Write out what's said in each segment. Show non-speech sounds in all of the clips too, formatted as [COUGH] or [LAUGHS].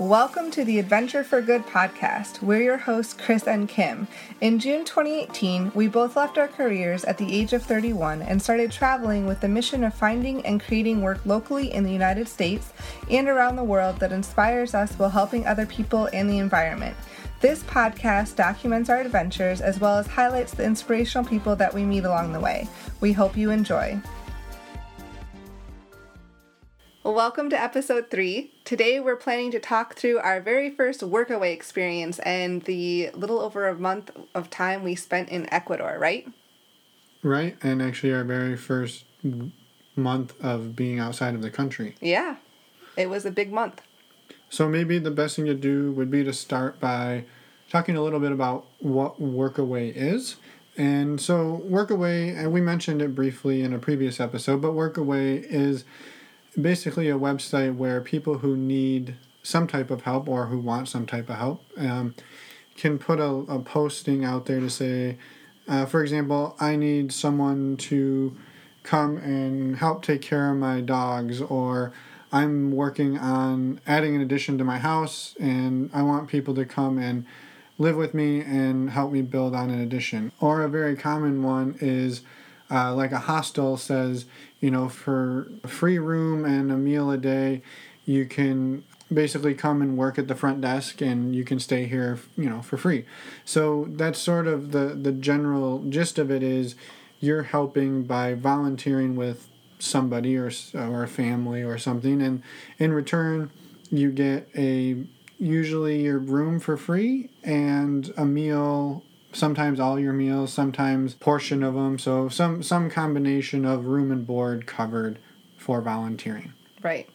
Welcome to the Adventure for Good podcast. We're your hosts, Chris and Kim. In June 2018, we both left our careers at the age of 31 and started traveling with the mission of finding and creating work locally in the United States and around the world that inspires us while helping other people and the environment. This podcast documents our adventures as well as highlights the inspirational people that we meet along the way. We hope you enjoy. Well, welcome to episode three. Today we're planning to talk through our very first workaway experience and the little over a month of time we spent in Ecuador, right? Right, and actually our very first month of being outside of the country. Yeah, it was a big month. So maybe the best thing to do would be to start by talking a little bit about what Workaway is. And so, Workaway, and we mentioned it briefly in a previous episode, but Workaway is basically a website where people who need some type of help or who want some type of help um, can put a, a posting out there to say, uh, for example, I need someone to come and help take care of my dogs, or I'm working on adding an addition to my house and I want people to come and live with me and help me build on an addition. Or a very common one is uh, like a hostel says, you know, for a free room and a meal a day, you can basically come and work at the front desk and you can stay here, you know, for free. So that's sort of the the general gist of it is you're helping by volunteering with somebody or or a family or something and in return you get a usually your room for free and a meal sometimes all your meals, sometimes portion of them. So some some combination of room and board covered for volunteering. Right.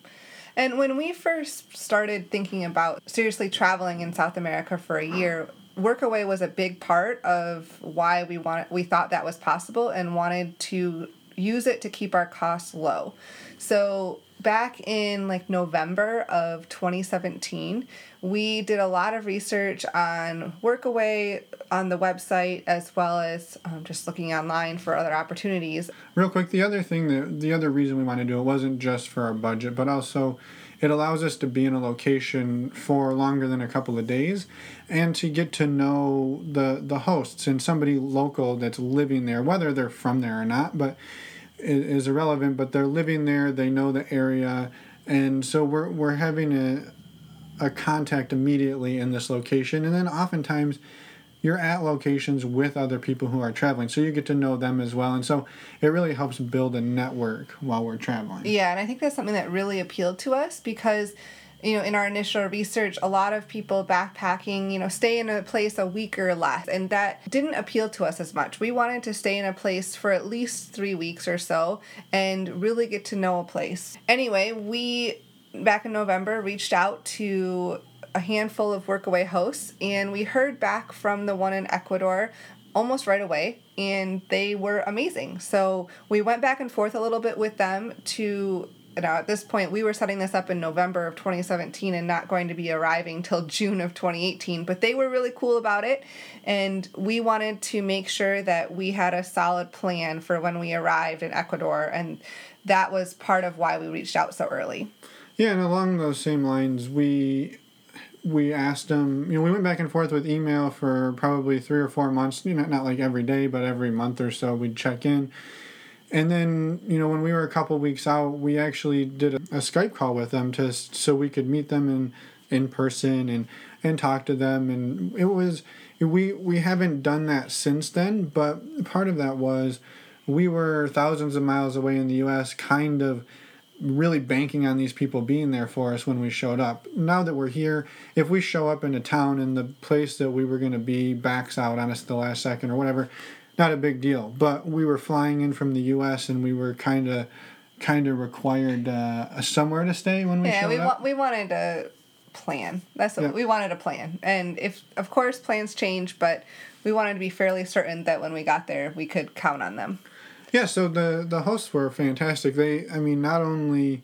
And when we first started thinking about seriously traveling in South America for a year, Workaway was a big part of why we wanted we thought that was possible and wanted to use it to keep our costs low. So back in like November of 2017, we did a lot of research on Workaway on the website as well as um, just looking online for other opportunities. Real quick, the other thing that the other reason we wanted to do it wasn't just for our budget, but also it allows us to be in a location for longer than a couple of days and to get to know the the hosts and somebody local that's living there, whether they're from there or not, but is irrelevant, but they're living there, they know the area, and so we're, we're having a, a contact immediately in this location. And then oftentimes you're at locations with other people who are traveling, so you get to know them as well. And so it really helps build a network while we're traveling. Yeah, and I think that's something that really appealed to us because you know, in our initial research, a lot of people backpacking, you know, stay in a place a week or less, and that didn't appeal to us as much. We wanted to stay in a place for at least three weeks or so and really get to know a place. Anyway, we, back in November, reached out to a handful of workaway hosts, and we heard back from the one in Ecuador almost right away and they were amazing. So we went back and forth a little bit with them to now uh, at this point we were setting this up in November of 2017 and not going to be arriving till June of 2018 but they were really cool about it. And we wanted to make sure that we had a solid plan for when we arrived in Ecuador. And that was part of why we reached out so early. Yeah, and along those same lines we we asked them, you know, we went back and forth with email for probably 3 or 4 months, you know, not like every day, but every month or so we'd check in and then, you know, when we were a couple weeks out, we actually did a, a Skype call with them to so we could meet them in in person and and talk to them and it was we we haven't done that since then, but part of that was we were thousands of miles away in the US kind of really banking on these people being there for us when we showed up. Now that we're here, if we show up in a town and the place that we were going to be backs out on us the last second or whatever, not a big deal. But we were flying in from the U.S. and we were kind of kind of required uh, somewhere to stay when we yeah showed we up. Wa- we wanted to plan. That's what Yeah. we wanted a plan, and if of course plans change, but we wanted to be fairly certain that when we got there, we could count on them. Yeah, so the the hosts were fantastic. They, I mean, not only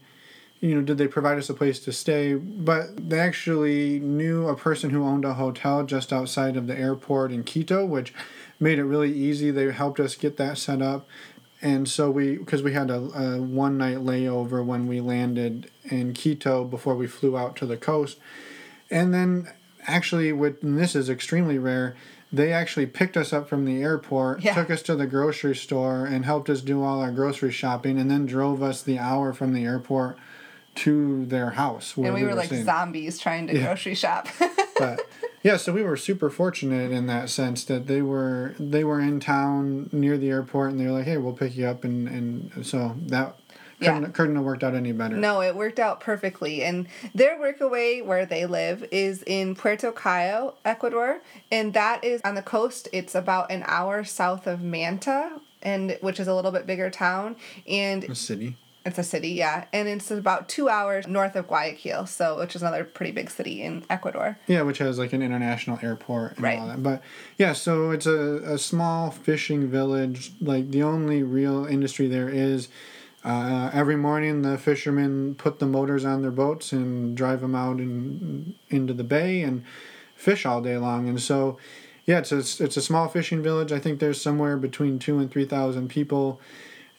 you know did they provide us a place to stay, but they actually knew a person who owned a hotel just outside of the airport in Quito, which made it really easy. They helped us get that set up. And so we, because we had a, a one night layover when we landed in Quito before we flew out to the coast. And then actually, with and this is extremely rare. They actually picked us up from the airport, Yeah. took us to the grocery store, and helped us do all our grocery shopping, and then drove us the hour from the airport to their house. Where and we, were like staying. zombies trying to grocery shop. [LAUGHS] but yeah, so we were super fortunate in that sense that they were they were in town near the airport, and they were like, "Hey, we'll pick you up," and and so that couldn't, Yeah. couldn't have worked out any better. No, it worked out perfectly. And their workaway where they live is in Puerto Cayo, Ecuador, and that is on the coast. It's about an hour south of Manta, and which is a little bit bigger town, and The city. It's a city, yeah, and it's about two hours north of Guayaquil, so which is another pretty big city in Ecuador. Yeah, which has like an international airport and Right. all that. But yeah, so it's a, a small fishing village. Like the only real industry there is uh, every morning the fishermen put the motors on their boats and drive them out in, into the bay and fish all day long. And so, yeah, it's a, it's a small fishing village. I think there's somewhere between two and 3,000 people.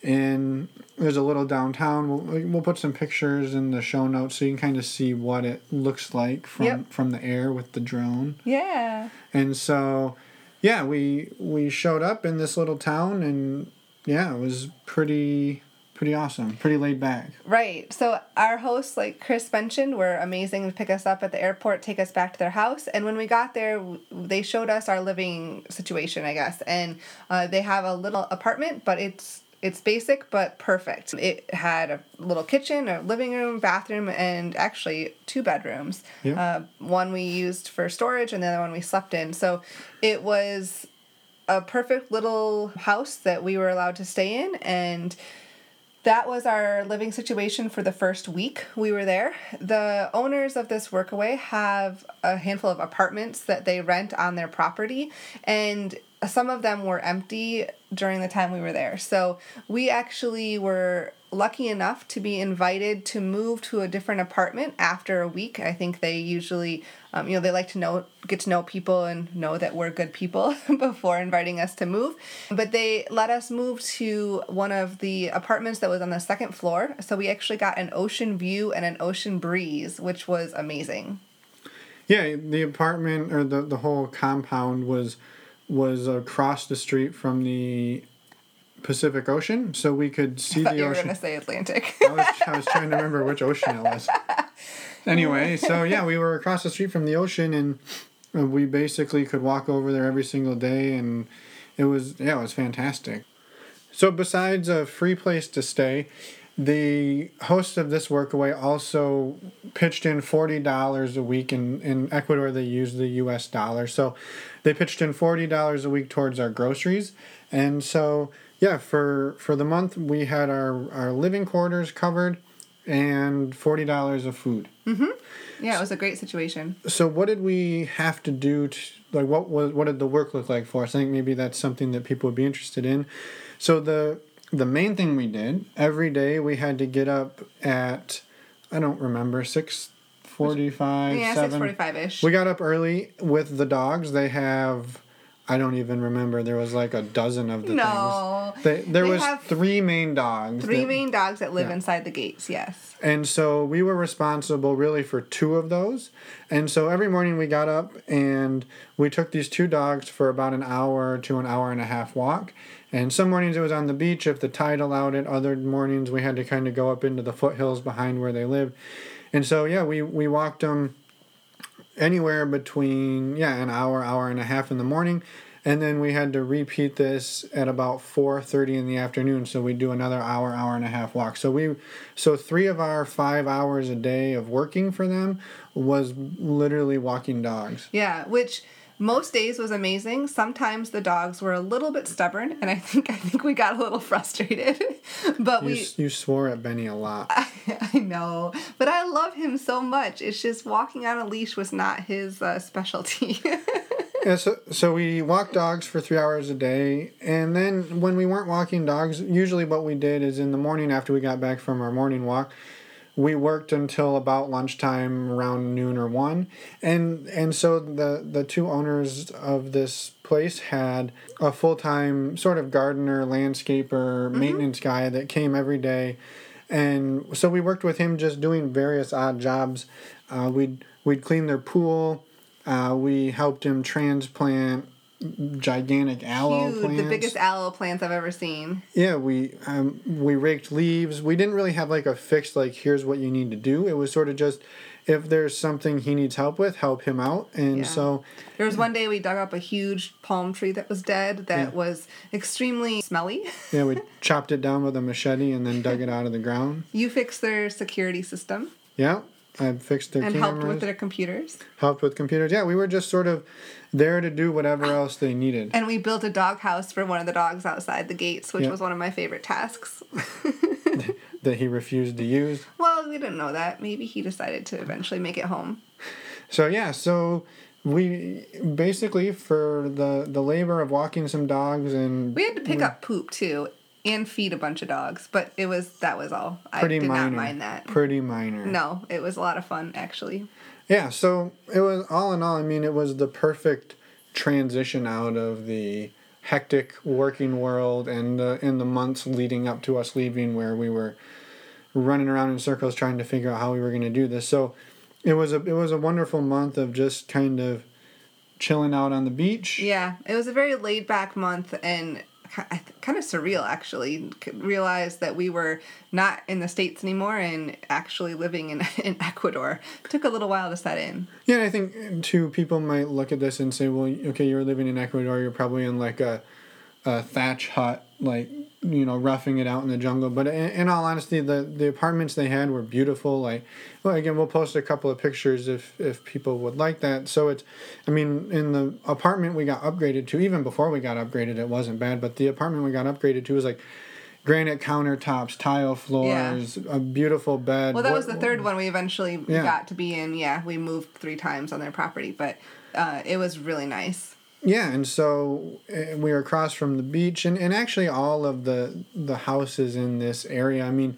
And there's a little downtown. We'll, we'll put some pictures in the show notes so you can kind of see what it looks like from, Yep. from the air with the drone. Yeah. And so, yeah, we we showed up in this little town, and yeah, it was pretty pretty awesome, pretty laid back. Right. So our hosts, like Chris mentioned, were amazing to pick us up at the airport, take us back to their house, and when we got there, they showed us our living situation, I guess. And uh, they have a little apartment, but it's it's basic but perfect. It had a little kitchen, a living room, bathroom, and actually two bedrooms. Yeah. Uh, one we used for storage, and the other one we slept in. So it was a perfect little house that we were allowed to stay in, and that was our living situation for the first week we were there. The owners of this workaway have a handful of apartments that they rent on their property, and some of them were empty during the time we were there. So we actually were lucky enough to be invited to move to a different apartment after a week. I think they usually, um, you know, they like to know, get to know people and know that we're good people [LAUGHS] before inviting us to move. But they let us move to one of the apartments that was on the second floor. So we actually got an ocean view and an ocean breeze, which was amazing. Yeah, the apartment or the the whole compound was was across the street from the Pacific Ocean, so we could see the you were ocean. going to say Atlantic. I was, I was trying to remember which ocean it was. [LAUGHS] Anyway, so yeah, we were across the street from the ocean, and we basically could walk over there every single day, and it was yeah, it was fantastic. So besides a free place to stay, the host of this workaway also pitched in forty dollars a week. In in Ecuador, they use the U.S. dollar, so they pitched in forty dollars a week towards our groceries, and so yeah, for for the month we had our our living quarters covered, and forty dollars of food. Mm-hmm. yeah, it was a great situation. So what did we have to do to like what was what did the work look like for us? I think maybe that's something that people would be interested in. So the the main thing we did every day we had to get up at I don't remember six forty five Yeah, seven. 645 ish. We got up early with the dogs. They have I don't even remember. There was like a dozen of the No. things. They, there They was three main dogs. Three that- main dogs that live yeah. inside the gates, yes. and so we were responsible really for two of those. And so every morning we got up and we took these two dogs for about an hour to an hour and a half walk. And some mornings it was on the beach if the tide allowed it. Other mornings we had to kind of go up into the foothills behind where they lived. And so yeah, we we walked them anywhere between yeah an hour hour and a half in the morning. And then we had to repeat this at about 4.30 in the afternoon. So we do another hour hour and a half walk. So we so three of our five hours a day of working for them was literally walking dogs. Yeah, which most days was amazing. Sometimes the dogs were a little bit stubborn, and I think I think we got a little [LAUGHS] frustrated. but you, we, you swore at benny a lot [LAUGHS] I know, but I love him so much. It's just walking on a leash was not his uh, specialty. [LAUGHS] Yeah, so, so we walked dogs for three hours a day. And then when we weren't walking dogs, usually what we did is in the morning after we got back from our morning walk, we worked until about lunchtime around noon or one. And and so the, the two owners of this place had a full time sort of gardener, landscaper, maintenance guy that came every day and so we worked with him just doing various odd jobs. Uh, we'd we'd clean their pool. Uh, we helped him transplant gigantic aloe Huge, plants. the biggest aloe plants I've ever seen. Yeah, we um, we raked leaves. We didn't really have like a fixed like here's what you need to do. It was sort of just if there's something he needs help with, help him out. And Yeah. so There was one day we dug up a huge palm tree that was dead that Yeah. was extremely smelly. yeah, we [LAUGHS] chopped it down with a machete and then dug it out of the ground. You fixed their security system Yeah, I fixed their and cameras, helped with their computers. helped with computers. Yeah, we were just sort of there to do whatever else they needed. And we built a dog house for one of the dogs outside the gates, which Yeah. was one of my favorite tasks. [LAUGHS] that he refused to use. well, we didn't know that. Maybe he decided to eventually make it home. So yeah, so we basically for the the labor of walking some dogs and We had to pick up poop too and feed a bunch of dogs, but it was that was all. pretty I did minor. not mind that. Pretty minor. No, it was a lot of fun actually. Yeah, so it was all in all, I mean, it was the perfect transition out of the hectic working world and the, in the months leading up to us leaving where we were running around in circles trying to figure out how we were going to do this. So it was a it was a wonderful month of just kind of chilling out on the beach. Yeah, it was a very laid back month and kind of surreal actually. realized that we were not in the states anymore and actually living in [LAUGHS] in Ecuador. took a little while to set in. Yeah, I think too people might look at this and say, well, okay, you're living in Ecuador, you're probably in like a, a thatch hut, like you know, roughing it out in the jungle. But in, in all honesty, the the apartments they had were beautiful. Like, well, again, we'll post a couple of pictures if if people would like that. So it's, I mean, in the apartment we got upgraded to, even before we got upgraded, it wasn't bad. But the apartment we got upgraded to was like. Granite countertops, tile floors, a beautiful bed. Well, that was the third one we eventually Yeah. got to be in. Yeah, we moved three times on their property, but uh, it was really nice. Yeah, and so uh, we were across from the beach, and, and actually all of the the houses in this area. I mean,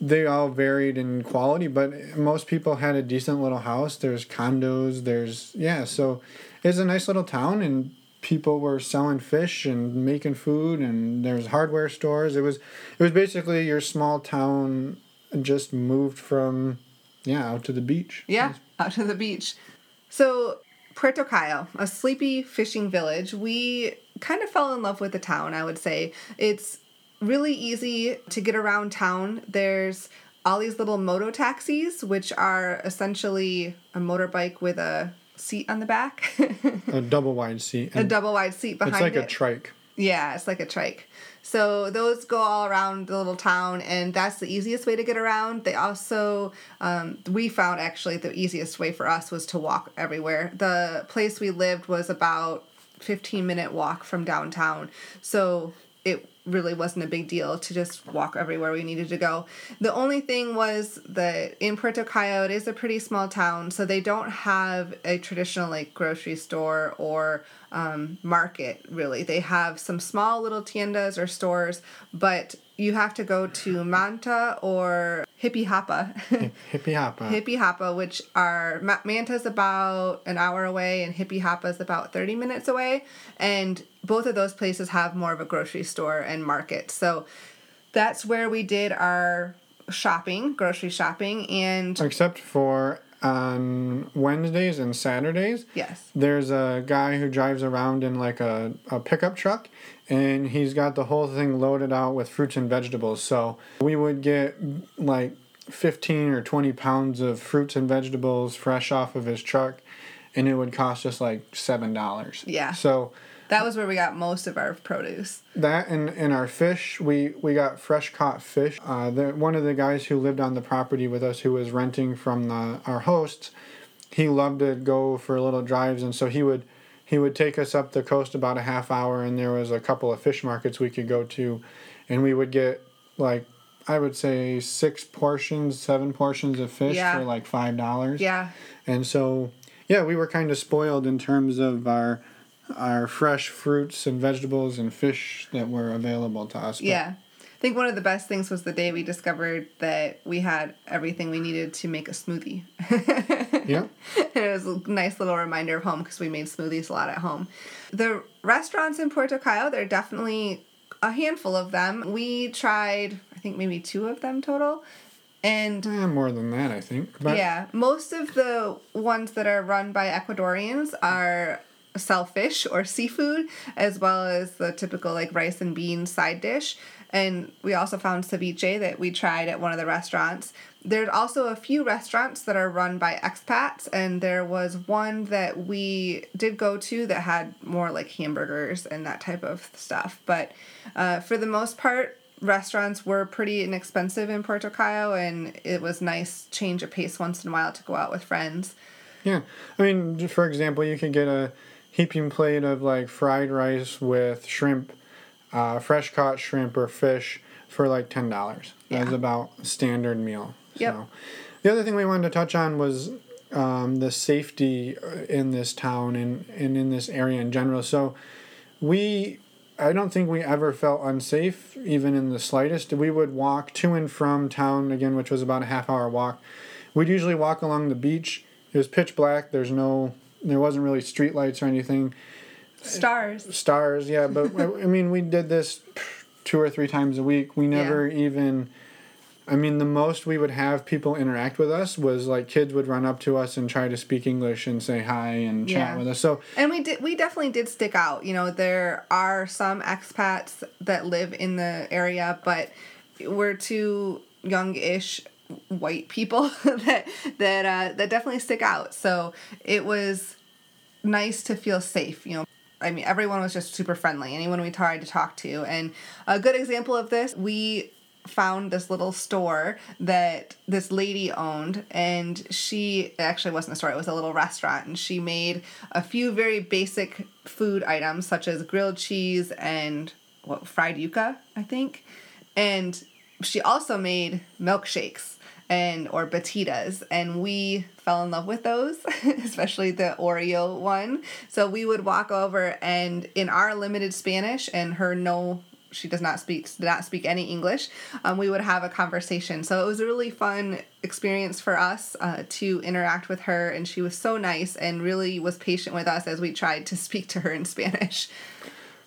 they all varied in quality, but most people had a decent little house. There's condos. There's yeah, so it's a nice little town, and people were selling fish and making food, and there's hardware stores. It was it was basically your small town just moved from yeah out to the beach. Yeah, out to the beach. So, Puerto Cayo, a sleepy fishing village. We kind of fell in love with the town, I would say. It's really easy to get around town. There's all these little moto taxis, which are essentially a motorbike with a seat on the back, [LAUGHS] A double wide seat. a double wide seat behind it. it's like it. a trike. Yeah, it's like a trike. So those go all around the little town, and that's the easiest way to get around. They also, um, we found actually the easiest way for us was to walk everywhere. The place we lived was about 15 minute walk from downtown. So it really wasn't a big deal to just walk everywhere we needed to go. The only thing was that in Puerto Cayo, it is a pretty small town, so they don't have a traditional like grocery store or um, market really. They have some small little tiendas or stores, but you have to go to Manta or Jipijapa. Hippie hoppa. [LAUGHS] Jipijapa, which are Ma- Manta's about an hour away and Jipijapa's about 30 minutes away. And both of those places have more of a grocery store and market. So that's where we did our shopping, grocery shopping. And Except for on Wednesdays and Saturdays, yes, there's a guy who drives around in like a, a pickup truck and he's got the whole thing loaded out with fruits and vegetables. So we would get like 15 or 20 pounds of fruits and vegetables fresh off of his truck and it would cost us like $7. Yeah. So that was where we got most of our produce. that and, and our fish, we, we got fresh caught fish. Uh, the, one of the guys who lived on the property with us, who was renting from the, our hosts, he loved to go for little drives, and so he would he would take us up the coast about a half hour, and there was a couple of fish markets we could go to, and we would get like I would say six portions, seven portions of fish Yeah. for like five dollars. Yeah. And so, yeah, we were kind of spoiled in terms of our our fresh fruits and vegetables and fish that were available to us. But Yeah. I think one of the best things was the day we discovered that we had everything we needed to make a smoothie. [LAUGHS] Yeah. it was a nice little reminder of home because we made smoothies a lot at home. The restaurants in Puerto Cayo, there are definitely a handful of them. We tried, I think maybe two of them total. And Eh, more than that, I think. But yeah, most of the ones that are run by Ecuadorians are sell fish or seafood, as well as the typical like rice and bean side dish. And we also found ceviche that we tried at one of the restaurants. There's also a few restaurants that are run by expats, and there was one that we did go to that had more like hamburgers and that type of stuff. But uh, for the most part, restaurants were pretty inexpensive in Puerto Cayo, and it was nice change of pace once in a while to go out with friends. Yeah, I mean, for example, you could get a heaping plate of like fried rice with shrimp, uh, fresh caught shrimp or fish for like ten dollars. That's about standard meal. Yep. So, the other thing we wanted to touch on was um, the safety uh, in this town and, and in this area in general. So, we I don't think we ever felt unsafe, even in the slightest. We would walk to and from town again, which was about a half hour walk. We'd usually walk along the beach. It was pitch black. There's no, there wasn't really street lights or anything. Stars. Stars, yeah, but I mean, we did this two or three times a week. We never even. I mean, the most we would have people interact with us was like kids would run up to us and try to speak English and say hi and chat Yeah. with us. So And we did we definitely did stick out. You know, there are some expats that live in the area, but we're two young-ish white people [LAUGHS] that that uh, that definitely stick out. So it was nice to feel safe, you know. I mean, everyone was just super friendly. Anyone we tried to talk to, and a good example of this, we found this little store that this lady owned and she actually wasn't a store it was a little restaurant and she made a few very basic food items such as grilled cheese and what fried yuca i think. And she also made milkshakes and or batitas and we fell in love with those [LAUGHS] especially the oreo one. So we would walk over and in our limited spanish and her no she does not speak did not speak any english um, we would have a conversation. So it was a really fun experience for us uh, to interact with her and she was so nice and really was patient with us as we tried to speak to her in spanish.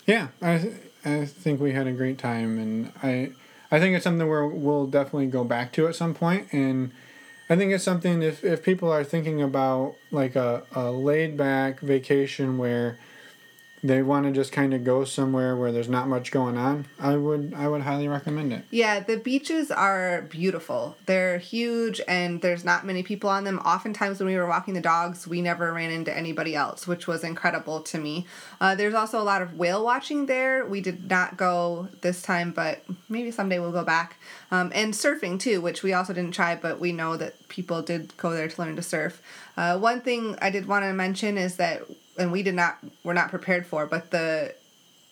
Yeah, I I think we had a great time, and I I think it's something where we'll definitely go back to at some point, and I think it's something if if people are thinking about like a, a laid back vacation where they want to just kind of go somewhere where there's not much going on, I would I would highly recommend it. Yeah, the beaches are beautiful. They're huge and there's not many people on them. Oftentimes, when we were walking the dogs, we never ran into anybody else, which was incredible to me. Uh, there's also a lot of whale watching there. We did not go this time, but maybe someday we'll go back. Um, and surfing too, which we also didn't try, but we know that people did go there to learn to surf. Uh, one thing I did want to mention is that, and we did not, we're not prepared for, but the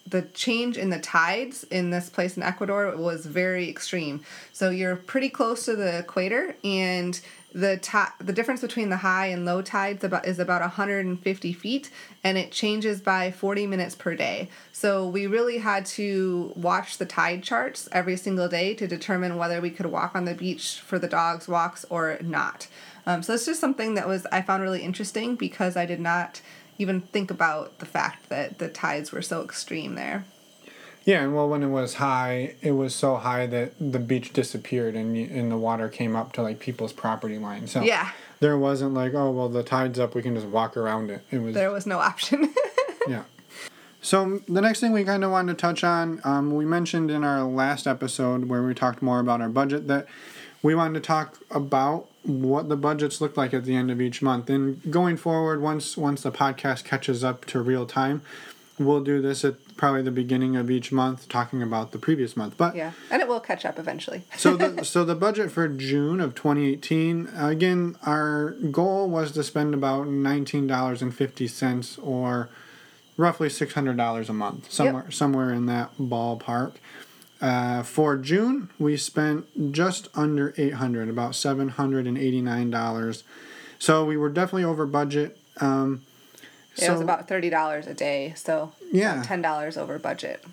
the change in the tides in this place in Ecuador was very extreme. So you're pretty close to the equator, and the ti- the difference between the high and low tides about is about 150 feet, and it changes by 40 minutes per day. So we really had to watch the tide charts every single day to determine whether we could walk on the beach for the dogs walks or not. Um, so it's just something that was I found really interesting because I did not even think about the fact that the tides were so extreme there. Yeah, and well, when it was high, it was so high that the beach disappeared and and the water came up to like people's property line. So Yeah, there wasn't like oh well the tide's up we can just walk around it. It was there was no option. [LAUGHS] yeah. So the next thing we kind of wanted to touch on, um, we mentioned in our last episode where we talked more about our budget that we wanted to talk about what the budgets look like at the end of each month. And going forward, once once the podcast catches up to real time, we'll do this at probably the beginning of each month, talking about the previous month. But yeah, and it will catch up eventually. [LAUGHS] so the [LAUGHS] so the budget for June of 2018 again our goal was to spend about $19.50 or roughly $600 a month somewhere somewhere in that ballpark. Uh, for June we spent just under 800 about $789. So we were definitely over budget um, it was about thirty dollars a day, so Yeah. ten dollars over budget.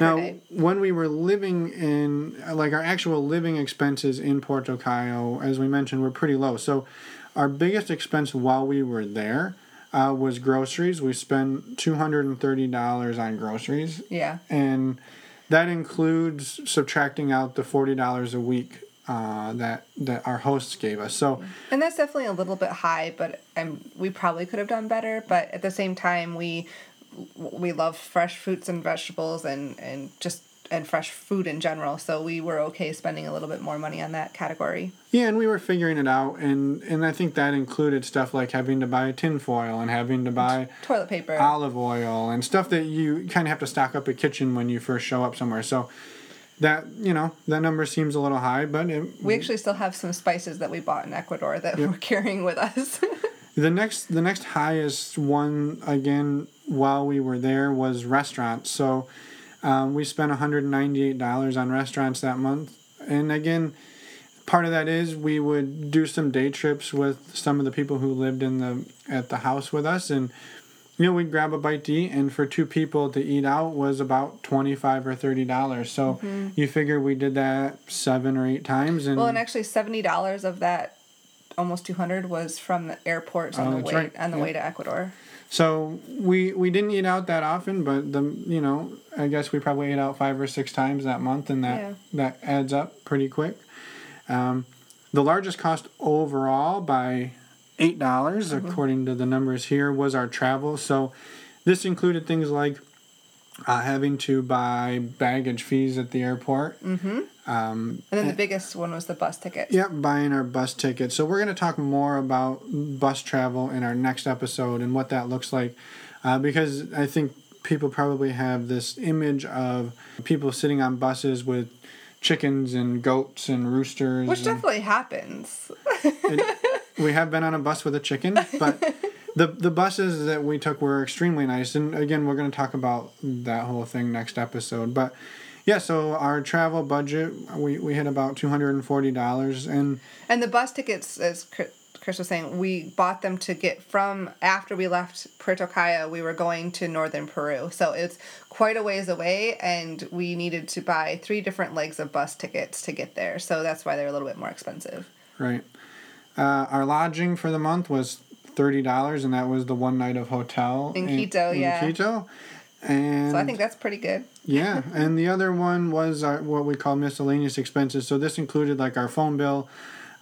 Now, day. when we were living in, like our actual living expenses in Puerto Cayo, as we mentioned, were pretty low. So, our biggest expense while we were there uh, was groceries. We spent two hundred and thirty dollars on groceries, Yeah, and that includes subtracting out the forty dollars a week uh, that that our hosts gave us. So, and that's definitely a little bit high, but um, we probably could have done better. But at the same time, we we love fresh fruits and vegetables and and just and fresh food in general. So we were okay spending a little bit more money on that category. Yeah, and we were figuring it out, and and I think that included stuff like having to buy tinfoil and having to buy toilet paper, olive oil, and stuff that you kind of have to stock up a kitchen when you first show up somewhere. So that you know that number seems a little high, but it, we actually still have some spices that we bought in Ecuador that yep. we're [LAUGHS] carrying with us. [LAUGHS] the next the next highest one again while we were there was restaurants. So um, we spent one hundred ninety eight dollars on restaurants that month, and again. Part of that is we would do some day trips with some of the people who lived in the at the house with us, and you know, we'd grab a bite to eat, and for two people to eat out was about twenty five or thirty dollars. So mm-hmm. you figure we did that seven or eight times, and well, and actually seventy dollars of that, almost two hundred, was from the airports on oh, the way right. on the way to Ecuador. So we we didn't eat out that often, but the you know I guess we probably ate out five or six times that month, and that yeah. that adds up pretty quick. Um, the largest cost overall by eight dollars mm-hmm. according to the numbers here was our travel. So this included things like uh, having to buy baggage fees at the airport. Mm-hmm. Um, and then the biggest one was the bus ticket. Yep, buying our bus ticket. So we're going to talk more about bus travel in our next episode and what that looks like, uh, because I think people probably have this image of people sitting on buses with chickens and goats and roosters. Which and definitely happens. it, [LAUGHS] we have been on a bus with a chicken, but the the buses that we took were extremely nice. And again, we're going to talk about that whole thing next episode. But yeah, so our travel budget we, we hit about two hundred and forty dollars, and and the bus tickets, as Chris was saying, we bought them to get from after we left Puerto Cayo, we were going to northern Peru. So it's quite a ways away, and we needed to buy three different legs of bus tickets to get there. So that's why they're a little bit more expensive. Right. Uh, our lodging for the month was thirty dollars, and that was the one night of hotel in, in Quito. In yeah, Quito. And so I think that's pretty good. Yeah, and the other one was our, what we call miscellaneous expenses. So this included like our phone bill,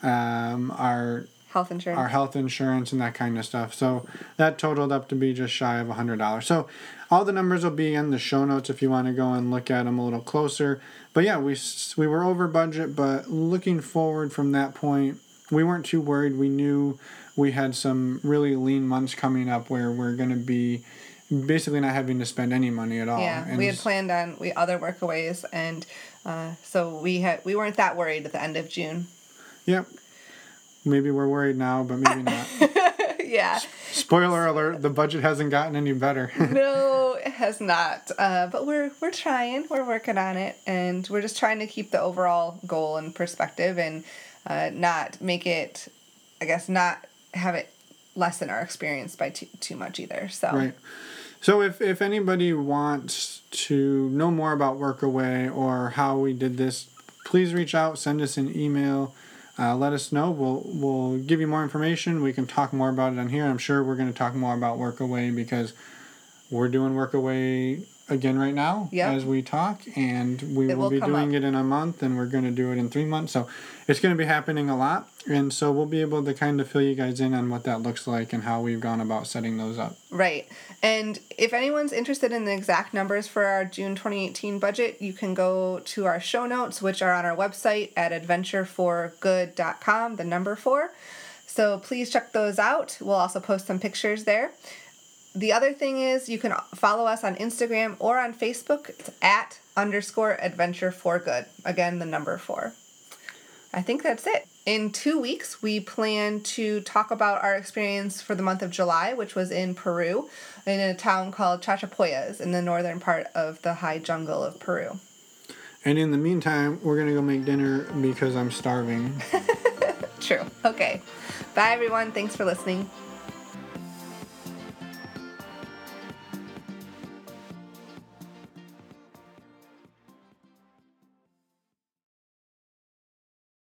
um, our health insurance, our health insurance, and that kind of stuff. So that totaled up to be just shy of a hundred dollars. So all the numbers will be in the show notes if you want to go and look at them a little closer. But yeah, we we were over budget, but looking forward from that point, we weren't too worried. We knew we had some really lean months coming up where we're going to be basically not having to spend any money at all. Yeah, and we had planned on we other workaways, and uh, so we had we weren't that worried at the end of June. Yep. Maybe we're worried now, but maybe not. [LAUGHS] yeah. Spoiler alert: the budget hasn't gotten any better. [LAUGHS] no, [LAUGHS] it has not. Uh, but we're we're trying. We're working on it, and we're just trying to keep the overall goal in perspective and uh, not make it, I guess, not have it lessen our experience by too, too much either. So. Right. So if, if anybody wants to know more about Workaway or how we did this, please reach out, send us an email, uh, let us know. We'll we'll give you more information. We can talk more about it on here. I'm sure we're going to talk more about Workaway because we're doing Workaway again right now yep. as we talk, and we will, will be doing up. it in a month, and we're going to do it in three months. So it's going to be happening a lot, and so we'll be able to kind of fill you guys in on what that looks like and how we've gone about setting those up. Right, and if anyone's interested in the exact numbers for our June 2018 budget, you can go to our show notes, which are on our website at adventureforgood.com. The number four. So please check those out. We'll also post some pictures there the other thing is you can follow us on Instagram or on Facebook. It's at underscore adventure for good. Again, the number four. I think that's it. In two weeks, we plan to talk about our experience for the month of July, which was in Peru, in a town called Chachapoyas in the northern part of the high jungle of Peru. And in the meantime, we're going to go make dinner because I'm starving. [LAUGHS] True. Okay. Bye, everyone. Thanks for listening.